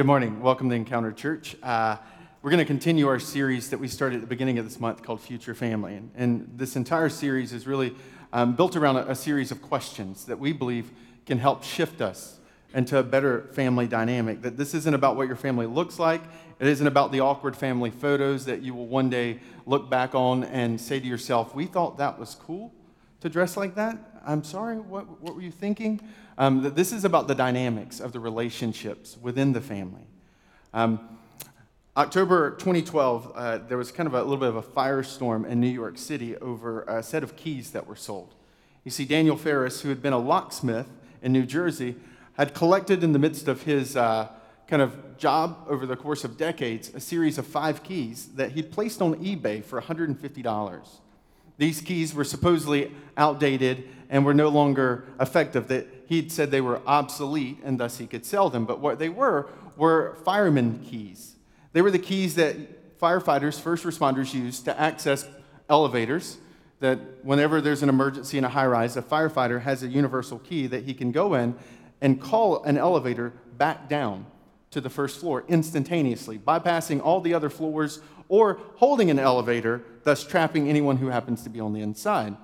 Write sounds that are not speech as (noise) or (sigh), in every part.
Good morning. Welcome to Encounter Church. Uh, we're going to continue our series that we started at the beginning of this month called Future Family. And, and this entire series is really um, built around a, a series of questions that we believe can help shift us into a better family dynamic. That this isn't about what your family looks like, it isn't about the awkward family photos that you will one day look back on and say to yourself, We thought that was cool to dress like that. I'm sorry, what, what were you thinking? Um, this is about the dynamics of the relationships within the family. Um, October 2012, uh, there was kind of a little bit of a firestorm in New York City over a set of keys that were sold. You see, Daniel Ferris, who had been a locksmith in New Jersey, had collected in the midst of his uh, kind of job over the course of decades a series of five keys that he'd placed on eBay for $150. These keys were supposedly outdated and were no longer effective, that he'd said they were obsolete and thus he could sell them. But what they were were fireman keys. They were the keys that firefighters, first responders used to access elevators. That whenever there's an emergency in a high rise, a firefighter has a universal key that he can go in and call an elevator back down to the first floor instantaneously, bypassing all the other floors or holding an elevator, thus trapping anyone who happens to be on the inside.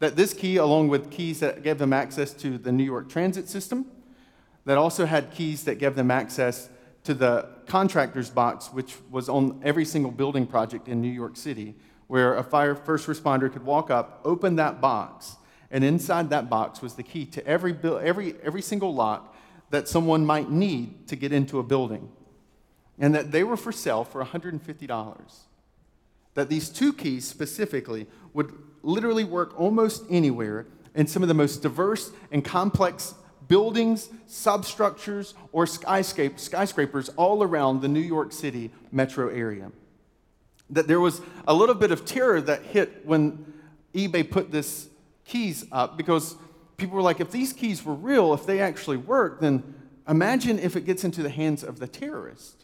That this key, along with keys that gave them access to the New York transit system, that also had keys that gave them access to the contractor's box, which was on every single building project in New York City, where a fire first responder could walk up, open that box, and inside that box was the key to every, every, every single lock that someone might need to get into a building and that they were for sale for $150. That these two keys specifically would literally work almost anywhere in some of the most diverse and complex buildings, substructures, or skyscrapers all around the New York City metro area. That there was a little bit of terror that hit when eBay put this keys up because people were like, if these keys were real, if they actually work, then imagine if it gets into the hands of the terrorist.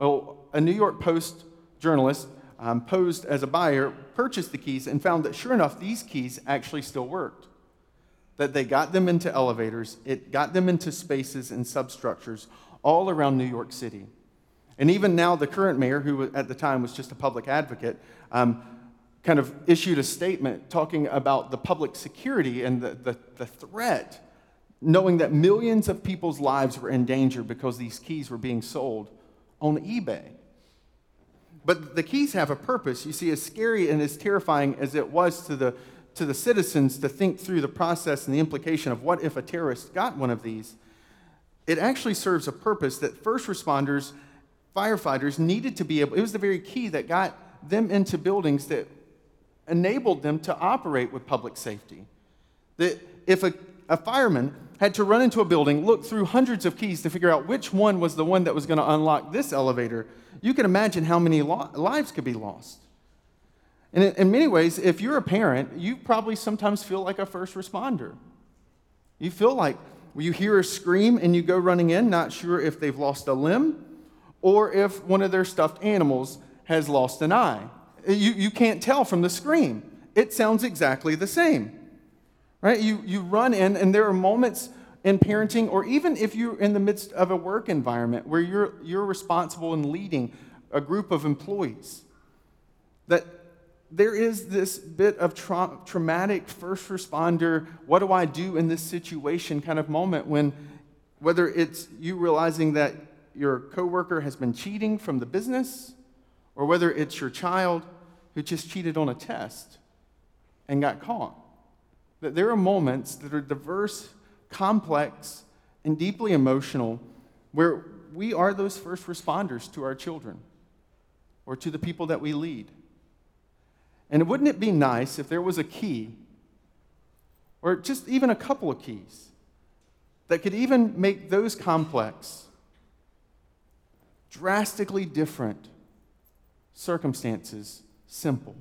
Well, a New York Post journalist um, posed as a buyer purchased the keys and found that sure enough, these keys actually still worked. That they got them into elevators, it got them into spaces and substructures all around New York City. And even now, the current mayor, who at the time was just a public advocate, um, kind of issued a statement talking about the public security and the, the, the, threat, knowing that millions of people's lives were in danger because these keys were being sold on eBay. But the keys have a purpose. You see, as scary and as terrifying as it was to the, to the citizens to think through the process and the implication of what if a terrorist got one of these, it actually serves a purpose that first responders, firefighters needed to be able, it was the very key that got them into buildings that enabled them to operate with public safety. That if a, a fireman had to run into a building, look through hundreds of keys to figure out which one was the one that was going to unlock this elevator, you can imagine how many lo- lives could be lost. And in, in many ways, if you're a parent, you probably sometimes feel like a first responder. You feel like you hear a scream and you go running in, not sure if they've lost a limb or if one of their stuffed animals has lost an eye. You, you can't tell from the scream. It sounds exactly the same right? You, you run in, and there are moments in parenting, or even if you're in the midst of a work environment where you're, you're responsible in leading a group of employees, that there is this bit of tra- traumatic first responder, what do I do in this situation kind of moment when, whether it's you realizing that your coworker has been cheating from the business, or whether it's your child who just cheated on a test and got caught that there are moments that are diverse, complex, and deeply emotional where we are those first responders to our children or to the people that we lead. And wouldn't it be nice if there was a key, or just even a couple of keys, that could even make those complex, drastically different circumstances simple?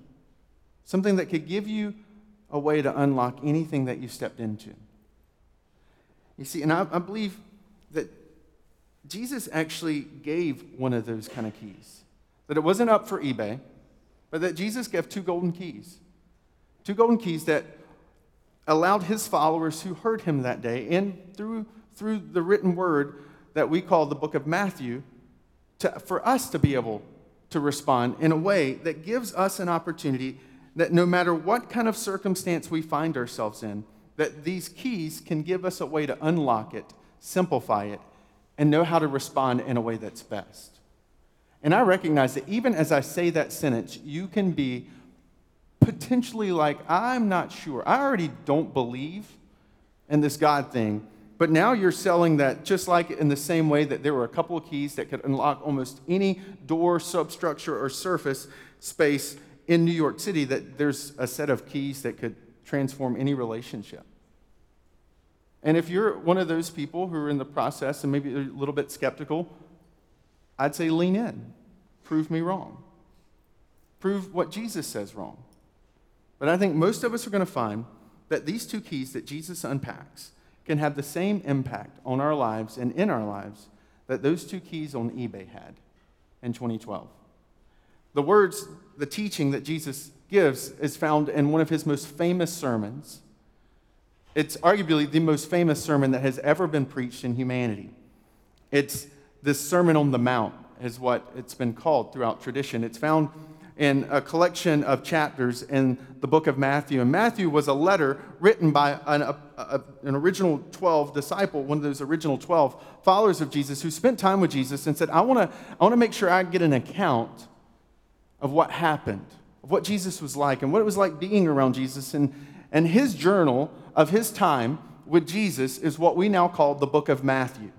Something that could give you a way to unlock anything that you stepped into. You see, and I, I believe that Jesus actually gave one of those kind of keys. That it wasn't up for eBay, but that Jesus gave two golden keys. Two golden keys that allowed his followers who heard him that day and through, through the written word that we call the book of Matthew to, for us to be able to respond in a way that gives us an opportunity that no matter what kind of circumstance we find ourselves in, that these keys can give us a way to unlock it, simplify it, and know how to respond in a way that's best. And I recognize that even as I say that sentence, you can be potentially like, I'm not sure. I already don't believe in this God thing. But now you're selling that just like in the same way that there were a couple of keys that could unlock almost any door, substructure, or surface space in New York City, that there's a set of keys that could transform any relationship. And if you're one of those people who are in the process and maybe a little bit skeptical, I'd say lean in. Prove me wrong. Prove what Jesus says wrong. But I think most of us are going to find that these two keys that Jesus unpacks can have the same impact on our lives and in our lives that those two keys on eBay had in 2012. The words, the teaching that Jesus gives is found in one of his most famous sermons. It's arguably the most famous sermon that has ever been preached in humanity. It's this Sermon on the Mount, is what it's been called throughout tradition. It's found in a collection of chapters in the book of Matthew. And Matthew was a letter written by an, a, a, an, original 12 disciple, one of those original 12 followers of Jesus who spent time with Jesus and said, I want to I wanna make sure I get an account of what happened, of what Jesus was like, and what it was like being around Jesus. And, and his journal of his time with Jesus is what we now call the book of Matthew.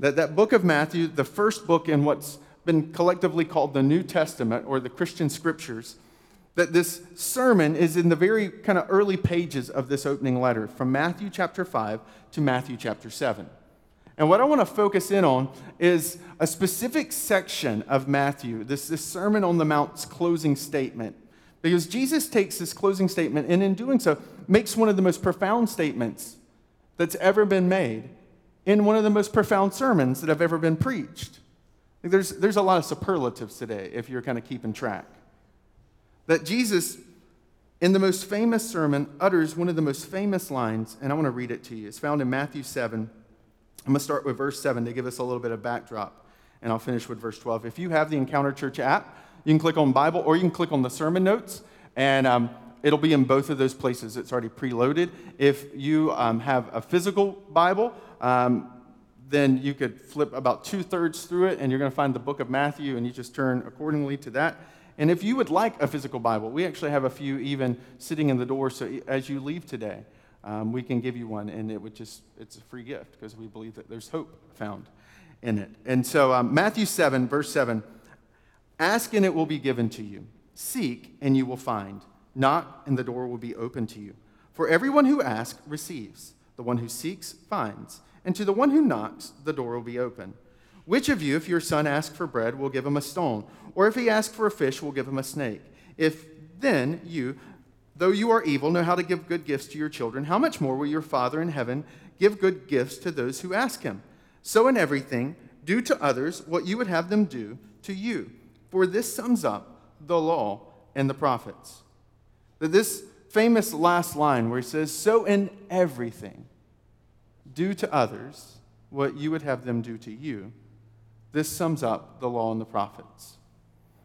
That, that book of Matthew, the first book in what's been collectively called the New Testament or the Christian scriptures, that this sermon is in the very kind of early pages of this opening letter from Matthew chapter 5 to Matthew chapter 7. And what I want to focus in on is a specific section of Matthew, this, this Sermon on the Mount's closing statement. Because Jesus takes this closing statement and in doing so makes one of the most profound statements that's ever been made in one of the most profound sermons that have ever been preached. There's, there's a lot of superlatives today, if you're kind of keeping track. That Jesus, in the most famous sermon, utters one of the most famous lines, and I want to read it to you. It's found in Matthew 7. I'm going to start with verse 7 to give us a little bit of backdrop, and I'll finish with verse 12. If you have the Encounter Church app, you can click on Bible or you can click on the sermon notes, and um, it'll be in both of those places. It's already preloaded. If you um, have a physical Bible, um, then you could flip about two thirds through it and you're going to find the book of Matthew and you just turn accordingly to that. And if you would like a physical Bible, we actually have a few even sitting in the door. So as you leave today, um, we can give you one and it would just, it's a free gift because we believe that there's hope found in it. And so um, Matthew 7, verse 7 ask and it will be given to you, seek and you will find, knock and the door will be open to you. For everyone who asks receives, the one who seeks finds and to the one who knocks, the door will be open. Which of you, if your son asks for bread, will give him a stone? Or if he asks for a fish, will give him a snake? If then you, though you are evil, know how to give good gifts to your children, how much more will your Father in heaven give good gifts to those who ask him? So in everything, do to others what you would have them do to you. For this sums up the law and the prophets. That this famous last line where he says, So in everything, do to others what you would have them do to you. This sums up the law and the prophets.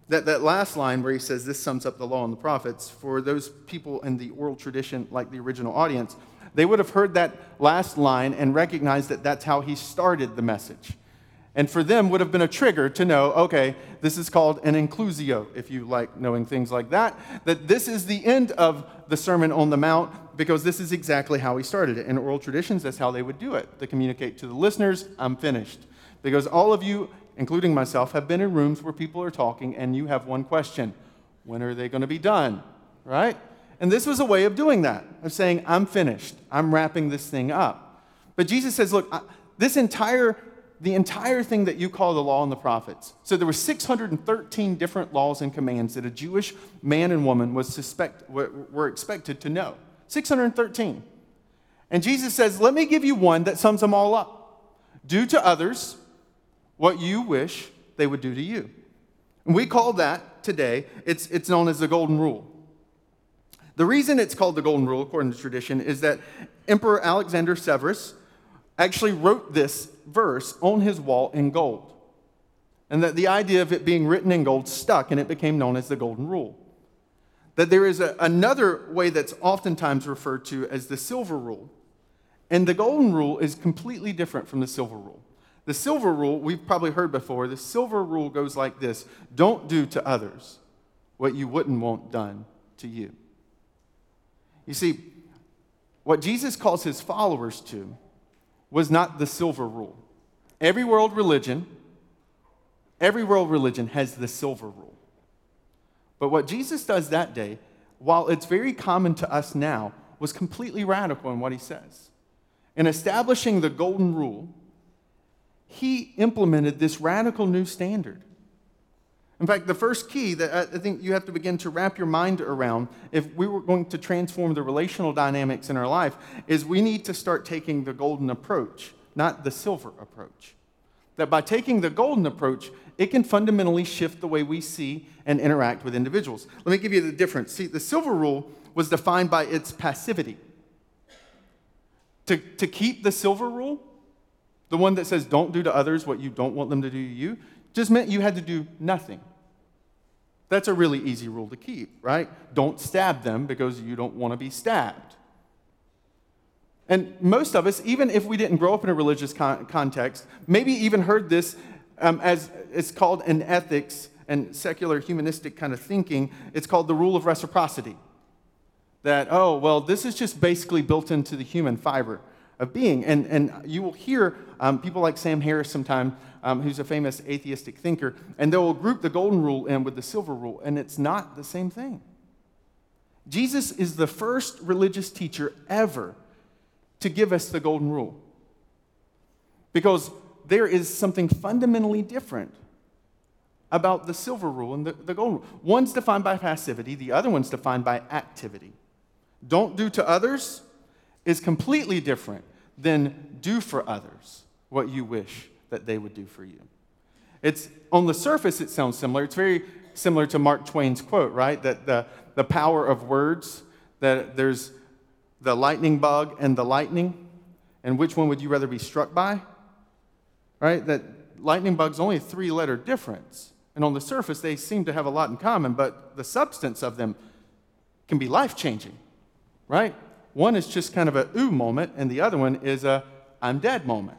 That, that last line where he says this sums up the law and the prophets, for those people in the oral tradition, like the original audience, they would have heard that last line and recognized that that's how he started the message. And for them would have been a trigger to know, okay, this is called an inclusio, if you like knowing things like that, that this is the end of the Sermon on the Mount because this is exactly how he started it. In oral traditions, that's how they would do it to communicate to the listeners, I'm finished. Because all of you, including myself, have been in rooms where people are talking and you have one question when are they going to be done? Right? And this was a way of doing that, of saying, I'm finished. I'm wrapping this thing up. But Jesus says, look, this entire the entire thing that you call the law and the prophets. So there were 613 different laws and commands that a Jewish man and woman was suspect, were expected to know. 613. And Jesus says, Let me give you one that sums them all up. Do to others what you wish they would do to you. And we call that today, it's, it's known as the Golden Rule. The reason it's called the Golden Rule, according to tradition, is that Emperor Alexander Severus actually wrote this verse on his wall in gold. And that the idea of it being written in gold stuck, and it became known as the Golden Rule. That there is a, another way that's oftentimes referred to as the Silver Rule. And the Golden Rule is completely different from the Silver Rule. The Silver Rule, we've probably heard before, the Silver Rule goes like this Don't do to others what you wouldn't want done to you. You see, what Jesus calls his followers to was not the silver rule. Every world religion, every world religion has the silver rule. But what Jesus does that day, while it's very common to us now, was completely radical in what he says. In establishing the golden rule, he implemented this radical new standard. In fact, the first key that I think you have to begin to wrap your mind around if we were going to transform the relational dynamics in our life is we need to start taking the golden approach, not the silver approach. That by taking the golden approach, it can fundamentally shift the way we see and interact with individuals. Let me give you the difference. See, the silver rule was defined by its passivity. To, to keep the silver rule, the one that says don't do to others what you don't want them to do to you, just meant you had to do nothing. That's a really easy rule to keep, right? Don't stab them because you don't want to be stabbed. And most of us, even if we didn't grow up in a religious con- context, maybe even heard this um, as it's called in ethics and secular humanistic kind of thinking, it's called the rule of reciprocity. That, oh, well, this is just basically built into the human fiber of being. And, and you will hear um, people like Sam Harris sometime, um, who's a famous atheistic thinker, and they will group the golden rule in with the silver rule, and it's not the same thing. Jesus is the first religious teacher ever to give us the golden rule. Because there is something fundamentally different about the silver rule and the, the golden rule. One's defined by passivity, the other one's defined by activity. Don't do to others is completely different than do for others what you wish that they would do for you. It's on the surface it sounds similar. It's very similar to Mark Twain's quote, right? That the, the power of words, that there's the lightning bug and the lightning, and which one would you rather be struck by? Right? That lightning bug's only a three letter difference. And on the surface, they seem to have a lot in common, but the substance of them can be life changing, right? One is just kind of a ooh moment, and the other one is a I'm dead moment,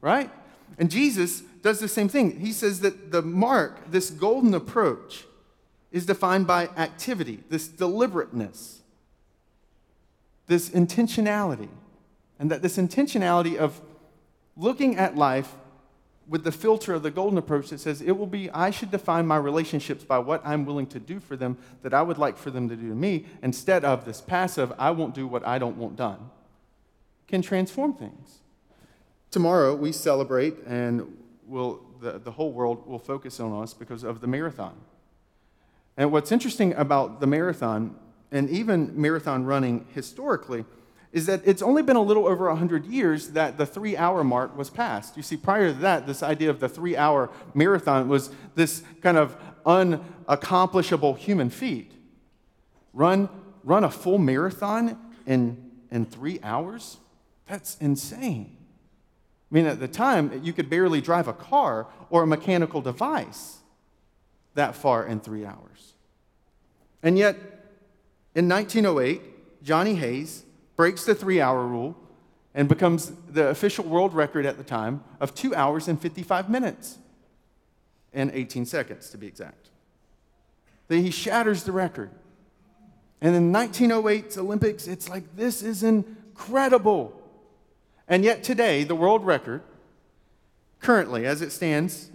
right? And Jesus does the same thing. He says that the mark, this golden approach, is defined by activity, this deliberateness, this intentionality. And that this intentionality of looking at life with the filter of the golden approach that says it will be, I should define my relationships by what I'm willing to do for them that I would like for them to do to me, instead of this passive, I won't do what I don't want done, can transform things. Tomorrow we celebrate, and we'll, the, the whole world will focus on us because of the marathon. And what's interesting about the marathon, and even marathon running historically, is that it's only been a little over 100 years that the three hour mark was passed. You see, prior to that, this idea of the three hour marathon was this kind of unaccomplishable human feat. Run, run a full marathon in, in three hours? That's insane. I mean, at the time, you could barely drive a car or a mechanical device that far in three hours. And yet, in 1908, Johnny Hayes breaks the three hour rule and becomes the official world record at the time of two hours and 55 minutes and 18 seconds, to be exact. Then he shatters the record. And in 1908's Olympics, it's like, this is incredible. And yet today, the world record, currently as it stands,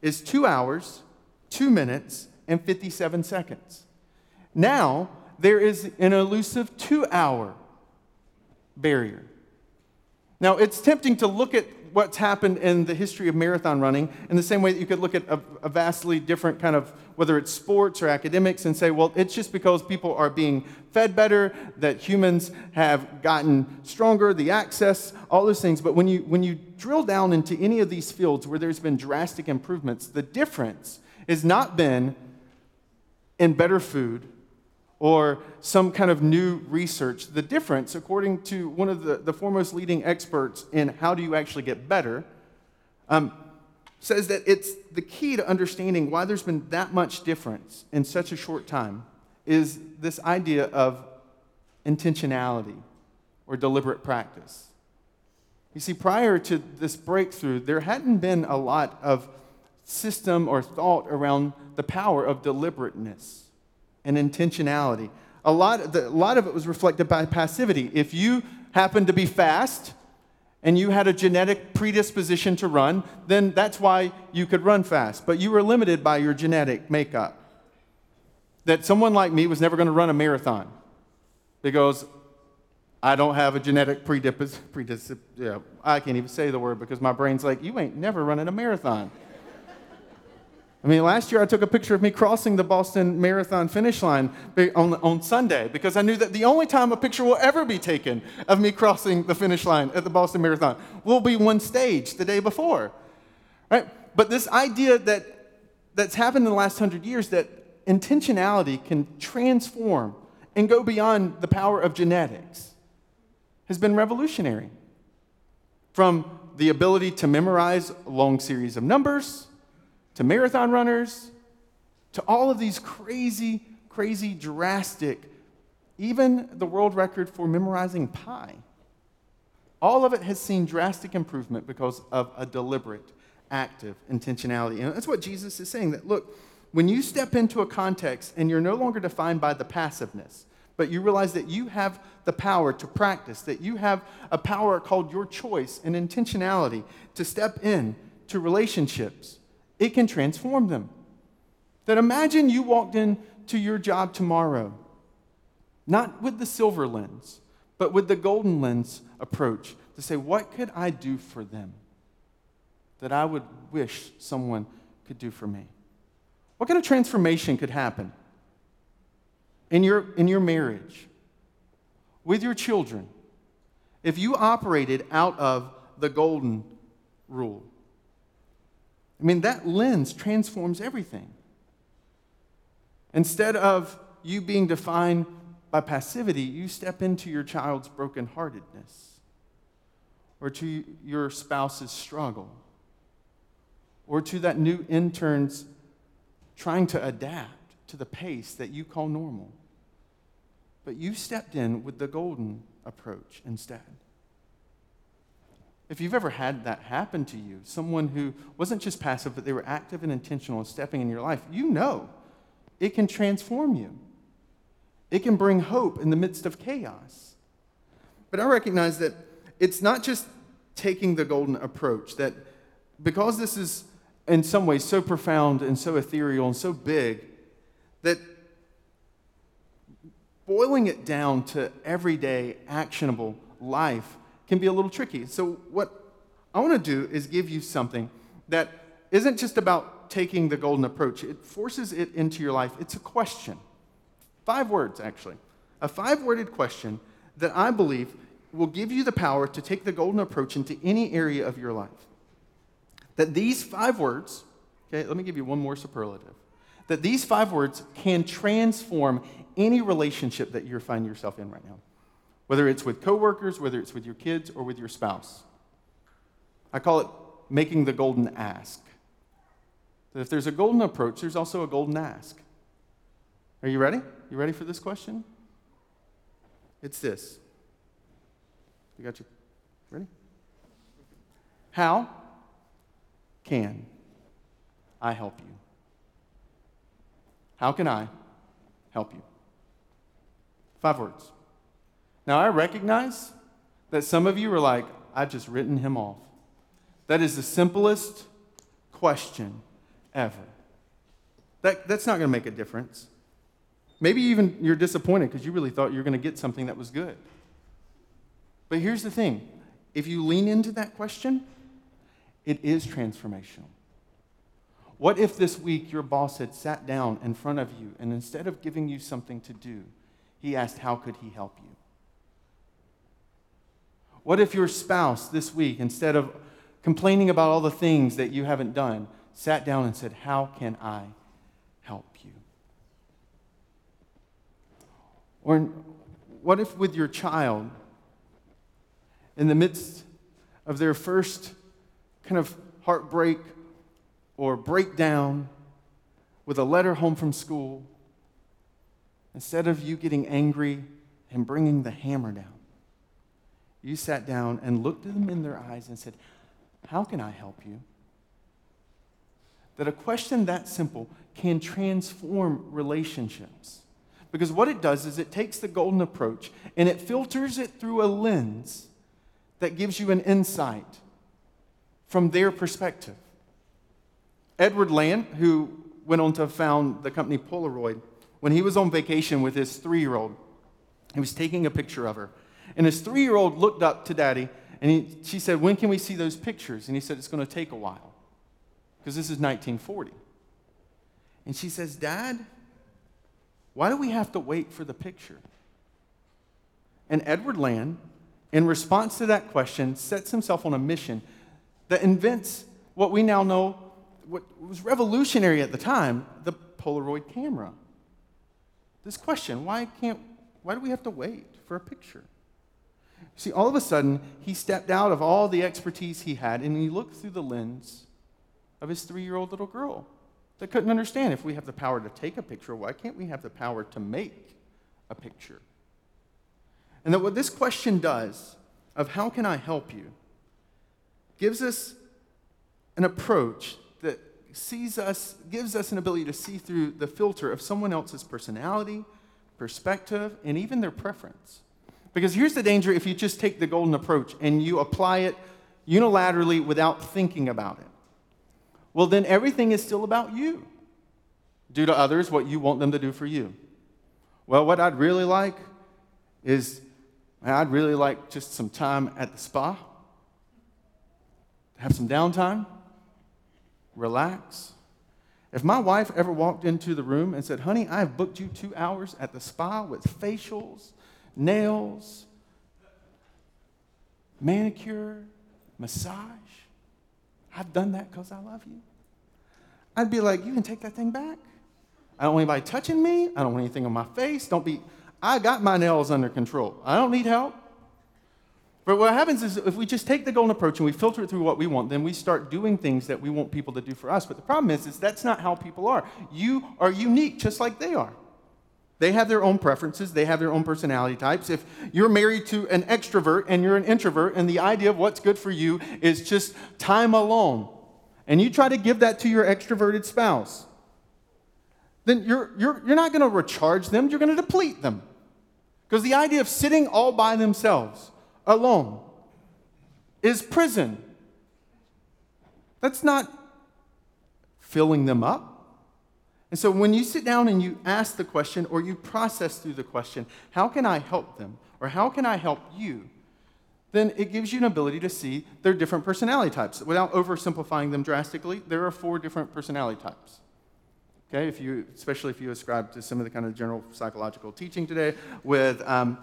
is two hours, two minutes, and 57 seconds. Now, there is an elusive two hour barrier. Now, it's tempting to look at what's happened in the history of marathon running in the same way that you could look at a, a, vastly different kind of, whether it's sports or academics, and say, well, it's just because people are being fed better, that humans have gotten stronger, the access, all those things. But when you, when you drill down into any of these fields where there's been drastic improvements, the difference has not been in better food or some kind of new research. The difference, according to one of the, the foremost leading experts in how do you actually get better, um, says that it's the key to understanding why there's been that much difference in such a short time is this idea of intentionality or deliberate practice. You see, prior to this breakthrough, there hadn't been a lot of system or thought around the power of deliberateness and intentionality. A lot, a lot of it was reflected by passivity. If you happened to be fast and you had a genetic predisposition to run, then that's why you could run fast. But you were limited by your genetic makeup. That someone like me was never going to run a marathon because I don't have a genetic predisposition. Yeah, I can't even say the word because my brain's like, you ain't never running a marathon. I mean, last year I took a picture of me crossing the Boston Marathon finish line on, on Sunday because I knew that the only time a picture will ever be taken of me crossing the finish line at the Boston Marathon will be one stage the day before. Right? But this idea that, that's happened in the last hundred years that intentionality can transform and go beyond the power of genetics has been revolutionary. From the ability to memorize a long series of numbers to marathon runners, to all of these crazy, crazy, drastic, even the world record for memorizing pi. All of it has seen drastic improvement because of a deliberate, active intentionality. And that's what Jesus is saying that, look, when you step into a context and you're no longer defined by the passiveness, but you realize that you have the power to practice, that you have a power called your choice and intentionality to step in to relationships it can transform them. That imagine you walked into your job tomorrow, not with the silver lens, but with the golden lens approach to say, what could I do for them that I would wish someone could do for me? What kind of transformation could happen in your, in your marriage, with your children, if you operated out of the golden rule? I mean, that lens transforms everything. Instead of you being defined by passivity, you step into your child's brokenheartedness or to your spouse's struggle or to that new intern's trying to adapt to the pace that you call normal. But you stepped in with the golden approach instead. If you've ever had that happen to you, someone who wasn't just passive, but they were active and intentional in stepping in your life, you know it can transform you. It can bring hope in the midst of chaos. But I recognize that it's not just taking the golden approach, that because this is in some ways so profound and so ethereal and so big, that boiling it down to everyday actionable life can be a little tricky. So, what I want to do is give you something that isn't just about taking the golden approach, it forces it into your life. It's a question. Five words, actually. A five worded question that I believe will give you the power to take the golden approach into any area of your life. That these five words, okay, let me give you one more superlative. That these five words can transform any relationship that you find yourself in right now whether it's with coworkers, whether it's with your kids, or with your spouse. I call it making the golden ask. That if there's a golden approach, there's also a golden ask. Are you ready? You ready for this question? It's this. You got your ready? How can I help you? How can I help you? Five words. Now, I recognize that some of you are like, I've just written him off. That is the simplest question ever. That, that's not going to make a difference. Maybe even you're disappointed because you really thought you were going to get something that was good. But here's the thing if you lean into that question, it is transformational. What if this week your boss had sat down in front of you and instead of giving you something to do, he asked, How could he help you? What if your spouse this week, instead of complaining about all the things that you haven't done, sat down and said, How can I help you? Or what if with your child, in the midst of their first kind of heartbreak or breakdown with a letter home from school, instead of you getting angry and bringing the hammer down, you sat down and looked them in their eyes and said, How can I help you? That a question that simple can transform relationships. Because what it does is it takes the golden approach and it filters it through a lens that gives you an insight from their perspective. Edward Land, who went on to found the company Polaroid, when he was on vacation with his three year old, he was taking a picture of her. And his three year old looked up to daddy and he, she said, When can we see those pictures? And he said, It's going to take a while because this is 1940. And she says, Dad, why do we have to wait for the picture? And Edward Land, in response to that question, sets himself on a mission that invents what we now know what was revolutionary at the time the Polaroid camera. This question why, can't, why do we have to wait for a picture? See, all of a sudden, he stepped out of all the expertise he had and he looked through the lens of his three year old little girl that couldn't understand if we have the power to take a picture, why can't we have the power to make a picture? And that what this question does of how can I help you gives us an approach that sees us, gives us an ability to see through the filter of someone else's personality, perspective, and even their preference. Because here's the danger if you just take the golden approach and you apply it unilaterally without thinking about it. Well, then everything is still about you. Do to others what you want them to do for you. Well, what I'd really like is I'd really like just some time at the spa, have some downtime, relax. If my wife ever walked into the room and said, Honey, I've booked you two hours at the spa with facials, nails, manicure, massage, I've done that because I love you. I'd be like, You can take that thing back. I don't want anybody touching me. I don't want anything on my face. Don't be, I got my nails under control. I don't need help. But what happens is if we just take the golden approach and we filter it through what we want, then we start doing things that we want people to do for us. But the problem is, is that's not how people are. You are unique just like they are. They have their own preferences, they have their own personality types. If you're married to an extrovert and you're an introvert, and the idea of what's good for you is just time alone, and you try to give that to your extroverted spouse, then you're, you're, you're not going to recharge them, you're going to deplete them. Because the idea of sitting all by themselves, alone, is prison. That's not filling them up. And so when you sit down and you ask the question or you process through the question, how can I help them? Or how can I help you? Then it gives you an ability to see their different personality types. Without oversimplifying them drastically, there are four different personality types. Okay, if you, especially if you ascribe to some of the kind of general psychological teaching today, with um,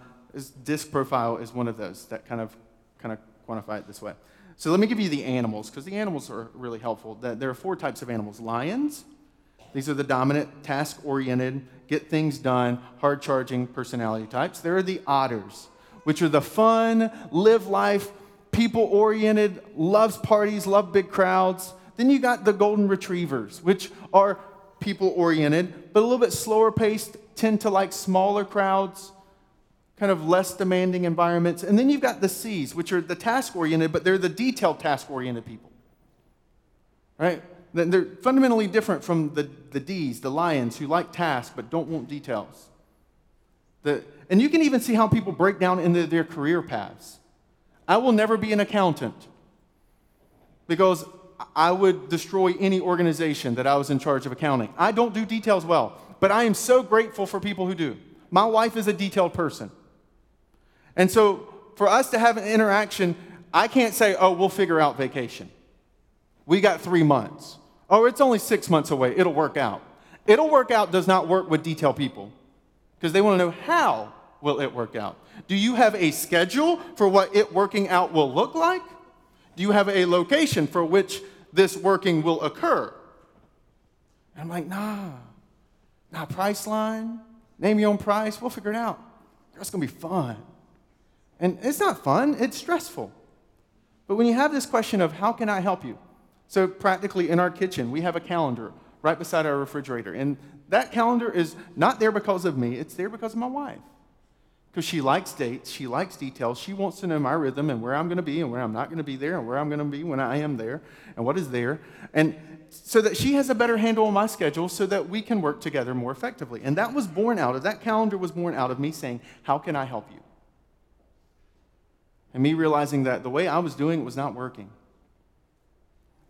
disc profile is one of those that kind of kind of quantify it this way. So let me give you the animals because the animals are really helpful. There are four types of animals: lions, these are the dominant, task oriented, get things done, hard charging personality types. There are the otters, which are the fun, live life, people oriented, loves parties, love big crowds. Then you got the golden retrievers, which are people oriented, but a little bit slower paced, tend to like smaller crowds, kind of less demanding environments. And then you've got the C's, which are the task oriented, but they're the detailed task oriented people. Right? They're fundamentally different from the, the D's, the lions, who like tasks but don't want details. The, and you can even see how people break down into their career paths. I will never be an accountant because I would destroy any organization that I was in charge of accounting. I don't do details well, but I am so grateful for people who do. My wife is a detailed person. And so for us to have an interaction, I can't say, oh, we'll figure out vacation. We got three months. Oh, it's only six months away. It'll work out. It'll work out does not work with detail people because they want to know how will it work out. Do you have a schedule for what it working out will look like? Do you have a location for which this working will occur? And I'm like, nah, nah, Priceline, name your own price, we'll figure it out. That's to be fun. And it's not fun, it's stressful. But when you have this question of how can I help you? So, practically in our kitchen, we have a calendar right beside our refrigerator. And that calendar is not there because of me, it's there because of my wife. Because she likes dates, she likes details, she wants to know my rhythm and where I'm going to be and where I'm not going to be there and where I'm going to be when I am there and what is there. And so that she has a better handle on my schedule so that we can work together more effectively. And that was born out of, that calendar was born out of me saying, How can I help you? And me realizing that the way I was doing it was not working.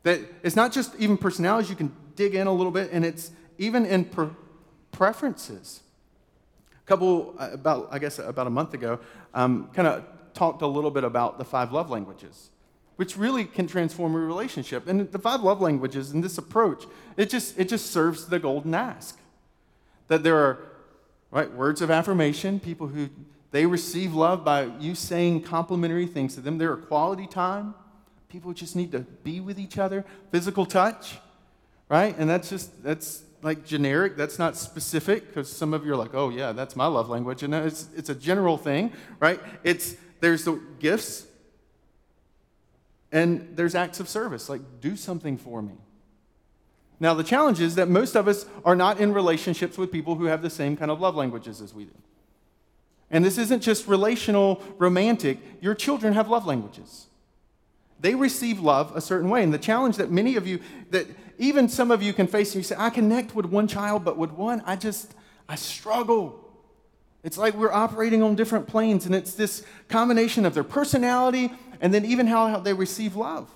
That it's not just even personalities, you can dig in a little bit, and it's even in pre- preferences. A couple, uh, about, I guess, about a month ago, um, kind of talked a little bit about the five love languages, which really can transform a relationship. And the five love languages and this approach, it just, it just serves the golden ask. That there are right, words of affirmation, people who they receive love by you saying complimentary things to them. There are quality time. People just need to be with each other. Physical touch, right? And that's just, that's like generic. That's not specific because some of you are like, oh, yeah, that's my love language. And it's, it's a general thing, right? It's, there's the gifts and there's acts of service, like do something for me. Now, the challenge is that most of us are not in relationships with people who have the same kind of love languages as we do. And this isn't just relational, romantic. Your children have love languages. They receive love a certain way. And the challenge that many of you, that even some of you can face, you say, I connect with one child, but with one, I just, I struggle. It's like we're operating on different planes, and it's this combination of their personality and then even how they receive love.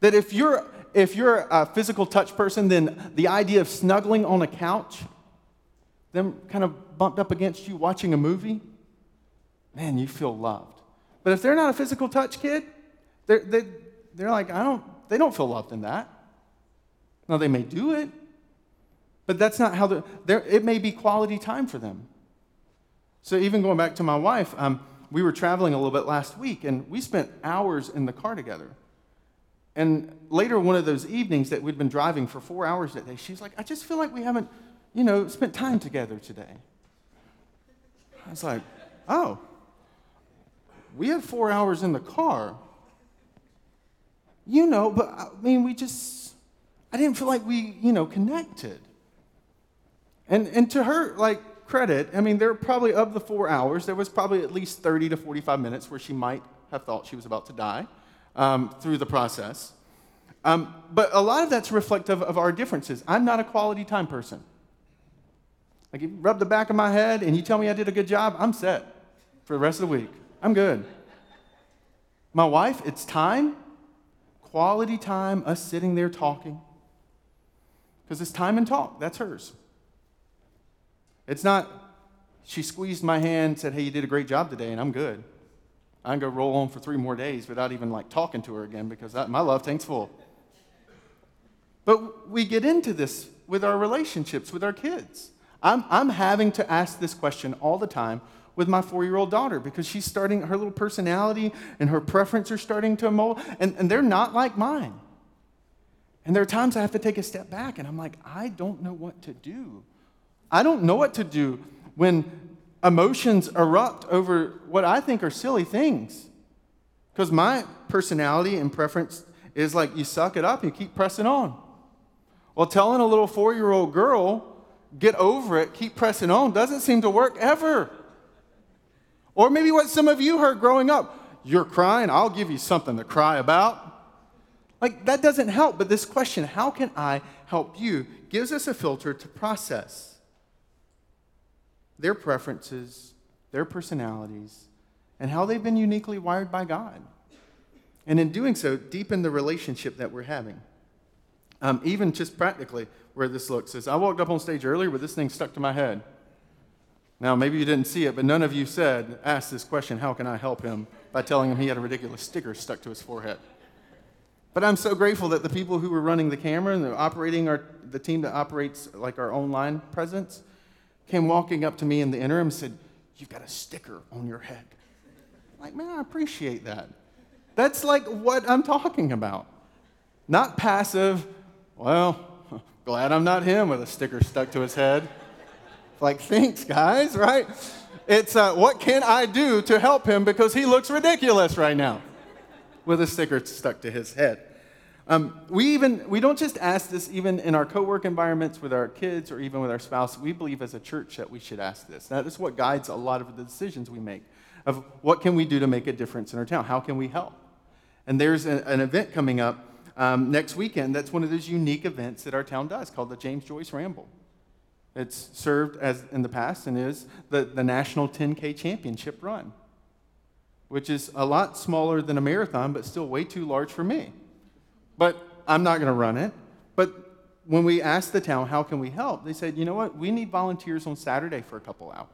That if you're, if you're a physical touch person, then the idea of snuggling on a couch, them kind of bumped up against you watching a movie, man, you feel loved. But if they're not a physical touch kid, they're, they, they're like, I don't, they don't feel loved in that. Now, they may do it, but that's not how they're, it may be quality time for them. So, even going back to my wife, um, we were traveling a little bit last week, and we spent hours in the car together. And later, one of those evenings that we'd been driving for four hours that day, she's like, I just feel like we haven't, you know, spent time together today. I was like, oh, we had four hours in the car. You know, but I mean, we just, I didn't feel like we, you know, connected. And, and to her, like, credit, I mean, there probably, of the four hours, there was probably at least 30 to 45 minutes where she might have thought she was about to die um, through the process. Um, but a lot of that's reflective of our differences. I'm not a quality time person. Like, you rub the back of my head and you tell me I did a good job, I'm set for the rest of the week. I'm good. My wife, it's time, quality time, us sitting there talking. Because it's time and talk. That's hers. It's not, she squeezed my hand, said, Hey, you did a great job today, and I'm good. I can go roll on for three more days without even like talking to her again because that, my love tank's full. But we get into this with our relationships with our kids. I'm, I'm having to ask this question all the time with my four year old daughter because she's starting, her little personality and her preference are starting to mold, and, and they're not like mine. And there are times I have to take a step back and I'm like, I don't know what to do. I don't know what to do when emotions erupt over what I think are silly things. Because my personality and preference is like you suck it up you keep pressing on. Well, telling a little four year old girl get over it, keep pressing on, doesn't seem to work ever. Or maybe what some of you heard growing up you're crying, I'll give you something to cry about. Like, that doesn't help. But this question, how can I help you, gives us a filter to process their preferences, their personalities, and how they've been uniquely wired by God. And in doing so, deepen the relationship that we're having. Um, even just practically, where this looks is I walked up on stage earlier with this thing stuck to my head. Now, maybe you didn't see it, but none of you said, asked this question, how can I help him, by telling him he had a ridiculous sticker stuck to his forehead. But I'm so grateful that the people who were running the camera and the operating our, the team that operates like our online presence came walking up to me in the interim and said, You've got a sticker on your head. I'm like, man, I appreciate that. That's like what I'm talking about. Not passive, well, (laughs) Glad I'm not him with a sticker stuck to his head. Like, thanks, guys, right? It's uh, what can I do to help him because he looks ridiculous right now with a sticker stuck to his head. Um, we even we don't just ask this even in our co-work environments with our kids or even with our spouse. We believe as a church that we should ask this. That is what guides a lot of the decisions we make of what can we do to make a difference in our town? How can we help? And there's a, an event coming up um, next weekend that's one of those unique events that our town does called the James Joyce Ramble. It's served as in the past and is the, the National 10K Championship run, which is a lot smaller than a marathon, but still way too large for me. But I'm not going to run it. But when we asked the town, how can we help? They said, you know what? We need volunteers on Saturday for a couple hours.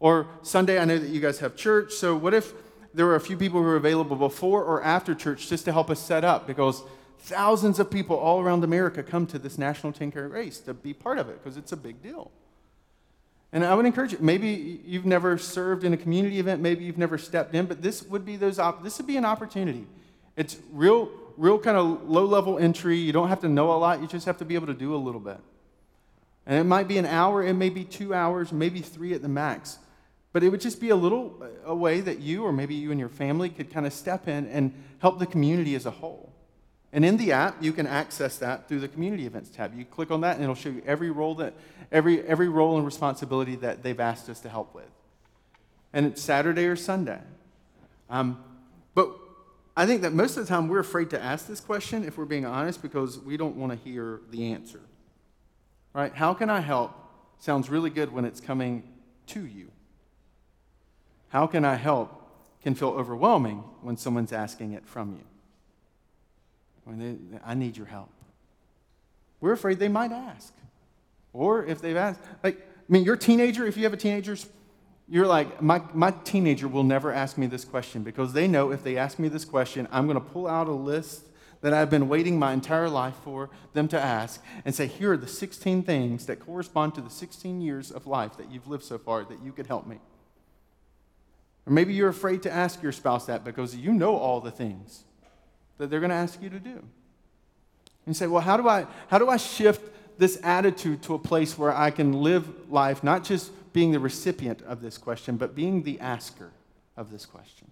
Or Sunday, I know that you guys have church, so what if there were a few people who were available before or after church just to help us set up? Because thousands of people all around America come to this National 10K race to be part of it because it's a big deal. And I would encourage you, maybe you've never served in a community event, maybe you've never stepped in, but this would be those op- this would be an opportunity. It's real, real kind of low level entry. You don't have to know a lot, you just have to be able to do a little bit. And it might be an hour, it may be two hours, maybe three at the max. But it would just be a little a way that you or maybe you and your family could kind of step in and help the community as a whole. And in the app, you can access that through the community events tab. You click on that and it'll show you every role that every every role and responsibility that they've asked us to help with. And it's Saturday or Sunday. Um, but I think that most of the time we're afraid to ask this question if we're being honest because we don't want to hear the answer. Right? How can I help? Sounds really good when it's coming to you. How can I help? can feel overwhelming when someone's asking it from you. When they, I need your help. We're afraid they might ask. Or if they've asked, like, I mean, your teenager, if you have a teenager, you're like, my, my teenager will never ask me this question because they know if they ask me this question, I'm going to pull out a list that I've been waiting my entire life for them to ask and say, here are the 16 things that correspond to the 16 years of life that you've lived so far that you could help me. Or maybe you're afraid to ask your spouse that because you know all the things that they're going to ask you to do. And you say, well, how do I, how do I shift this attitude to a place where I can live life not just being the recipient of this question, but being the asker of this question?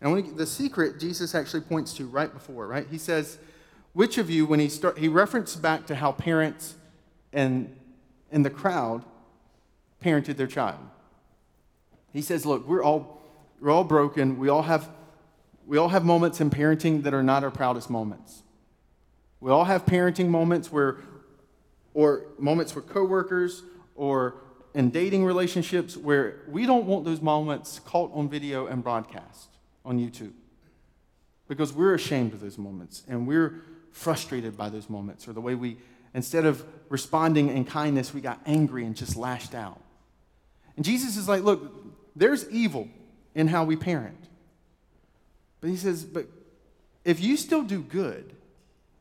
And when the secret Jesus actually points to right before, right? He says, which of you, when he start, he referenced back to how parents and in the crowd parented their child. He says, look, we're all we're all broken. We all have, we all have moments in parenting that are not our proudest moments. We all have parenting moments where, or moments with coworkers or in dating relationships where we don't want those moments caught on video and broadcast on YouTube because we're ashamed of those moments and we're frustrated by those moments or the way we, instead of responding in kindness, we got angry and just lashed out. And Jesus is like, look, there's evil in how we parent. But he says, but if you still do good,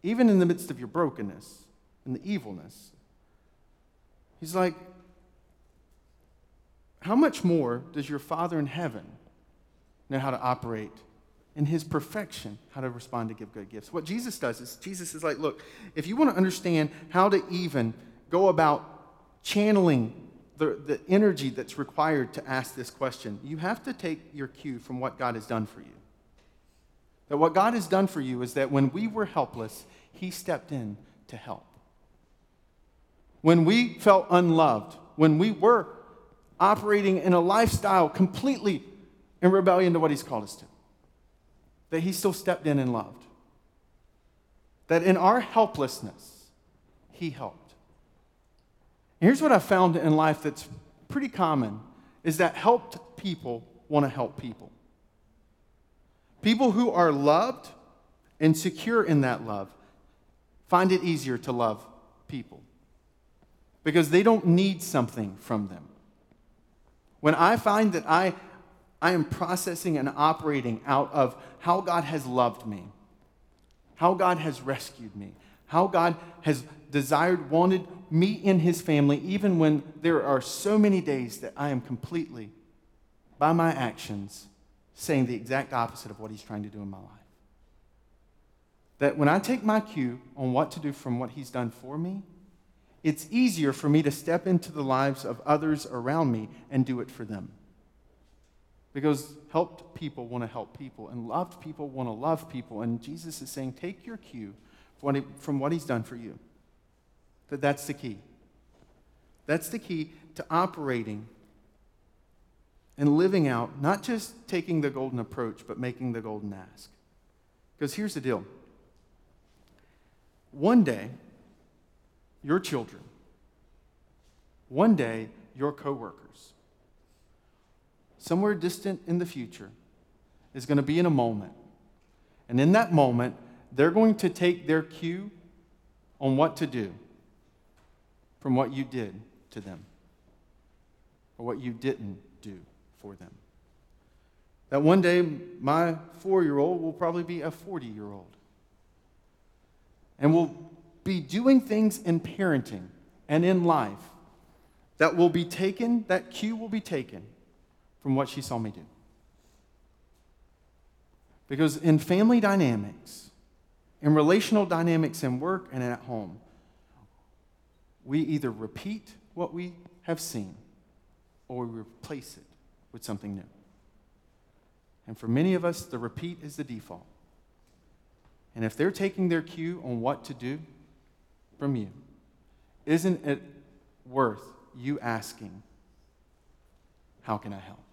even in the midst of your brokenness and the evilness, he's like, how much more does your Father in heaven know how to operate in his perfection, how to respond to give good gifts? What Jesus does is, Jesus is like, look, if you want to understand how to even go about channeling the, the energy that's required to ask this question, you have to take your cue from what God has done for you. That what God has done for you is that when we were helpless, He stepped in to help. When we felt unloved, when we were operating in a lifestyle completely in rebellion to what He's called us to, that He still stepped in and loved. That in our helplessness, He helped. Here's what I found in life that's pretty common is that helped people want to help people. People who are loved and secure in that love find it easier to love people because they don't need something from them. When I find that I, I am processing and operating out of how God has loved me, how God has rescued me, how God has desired, wanted me in his family, even when there are so many days that I am completely, by my actions, saying the exact opposite of what he's trying to do in my life. That when I take my cue on what to do from what he's done for me, it's easier for me to step into the lives of others around me and do it for them. Because helped people want to help people, and loved people want to love people. And Jesus is saying, take your cue from what he's done for you. That that's the key. That's the key to operating and living out, not just taking the golden approach, but making the golden ask. Because here's the deal one day, your children, one day, your coworkers, somewhere distant in the future, is going to be in a moment. And in that moment, they're going to take their cue on what to do from what you did to them or what you didn't for them. That one day, my four year old will probably be a 40 year old. And will be doing things in parenting and in life that will be taken, that cue will be taken from what she saw me do. Because in family dynamics, in relational dynamics in work and at home, we either repeat what we have seen or we replace it with something new. And for many of us, the repeat is the default. And if they're taking their cue on what to do from you, isn't it worth you asking, How can I help?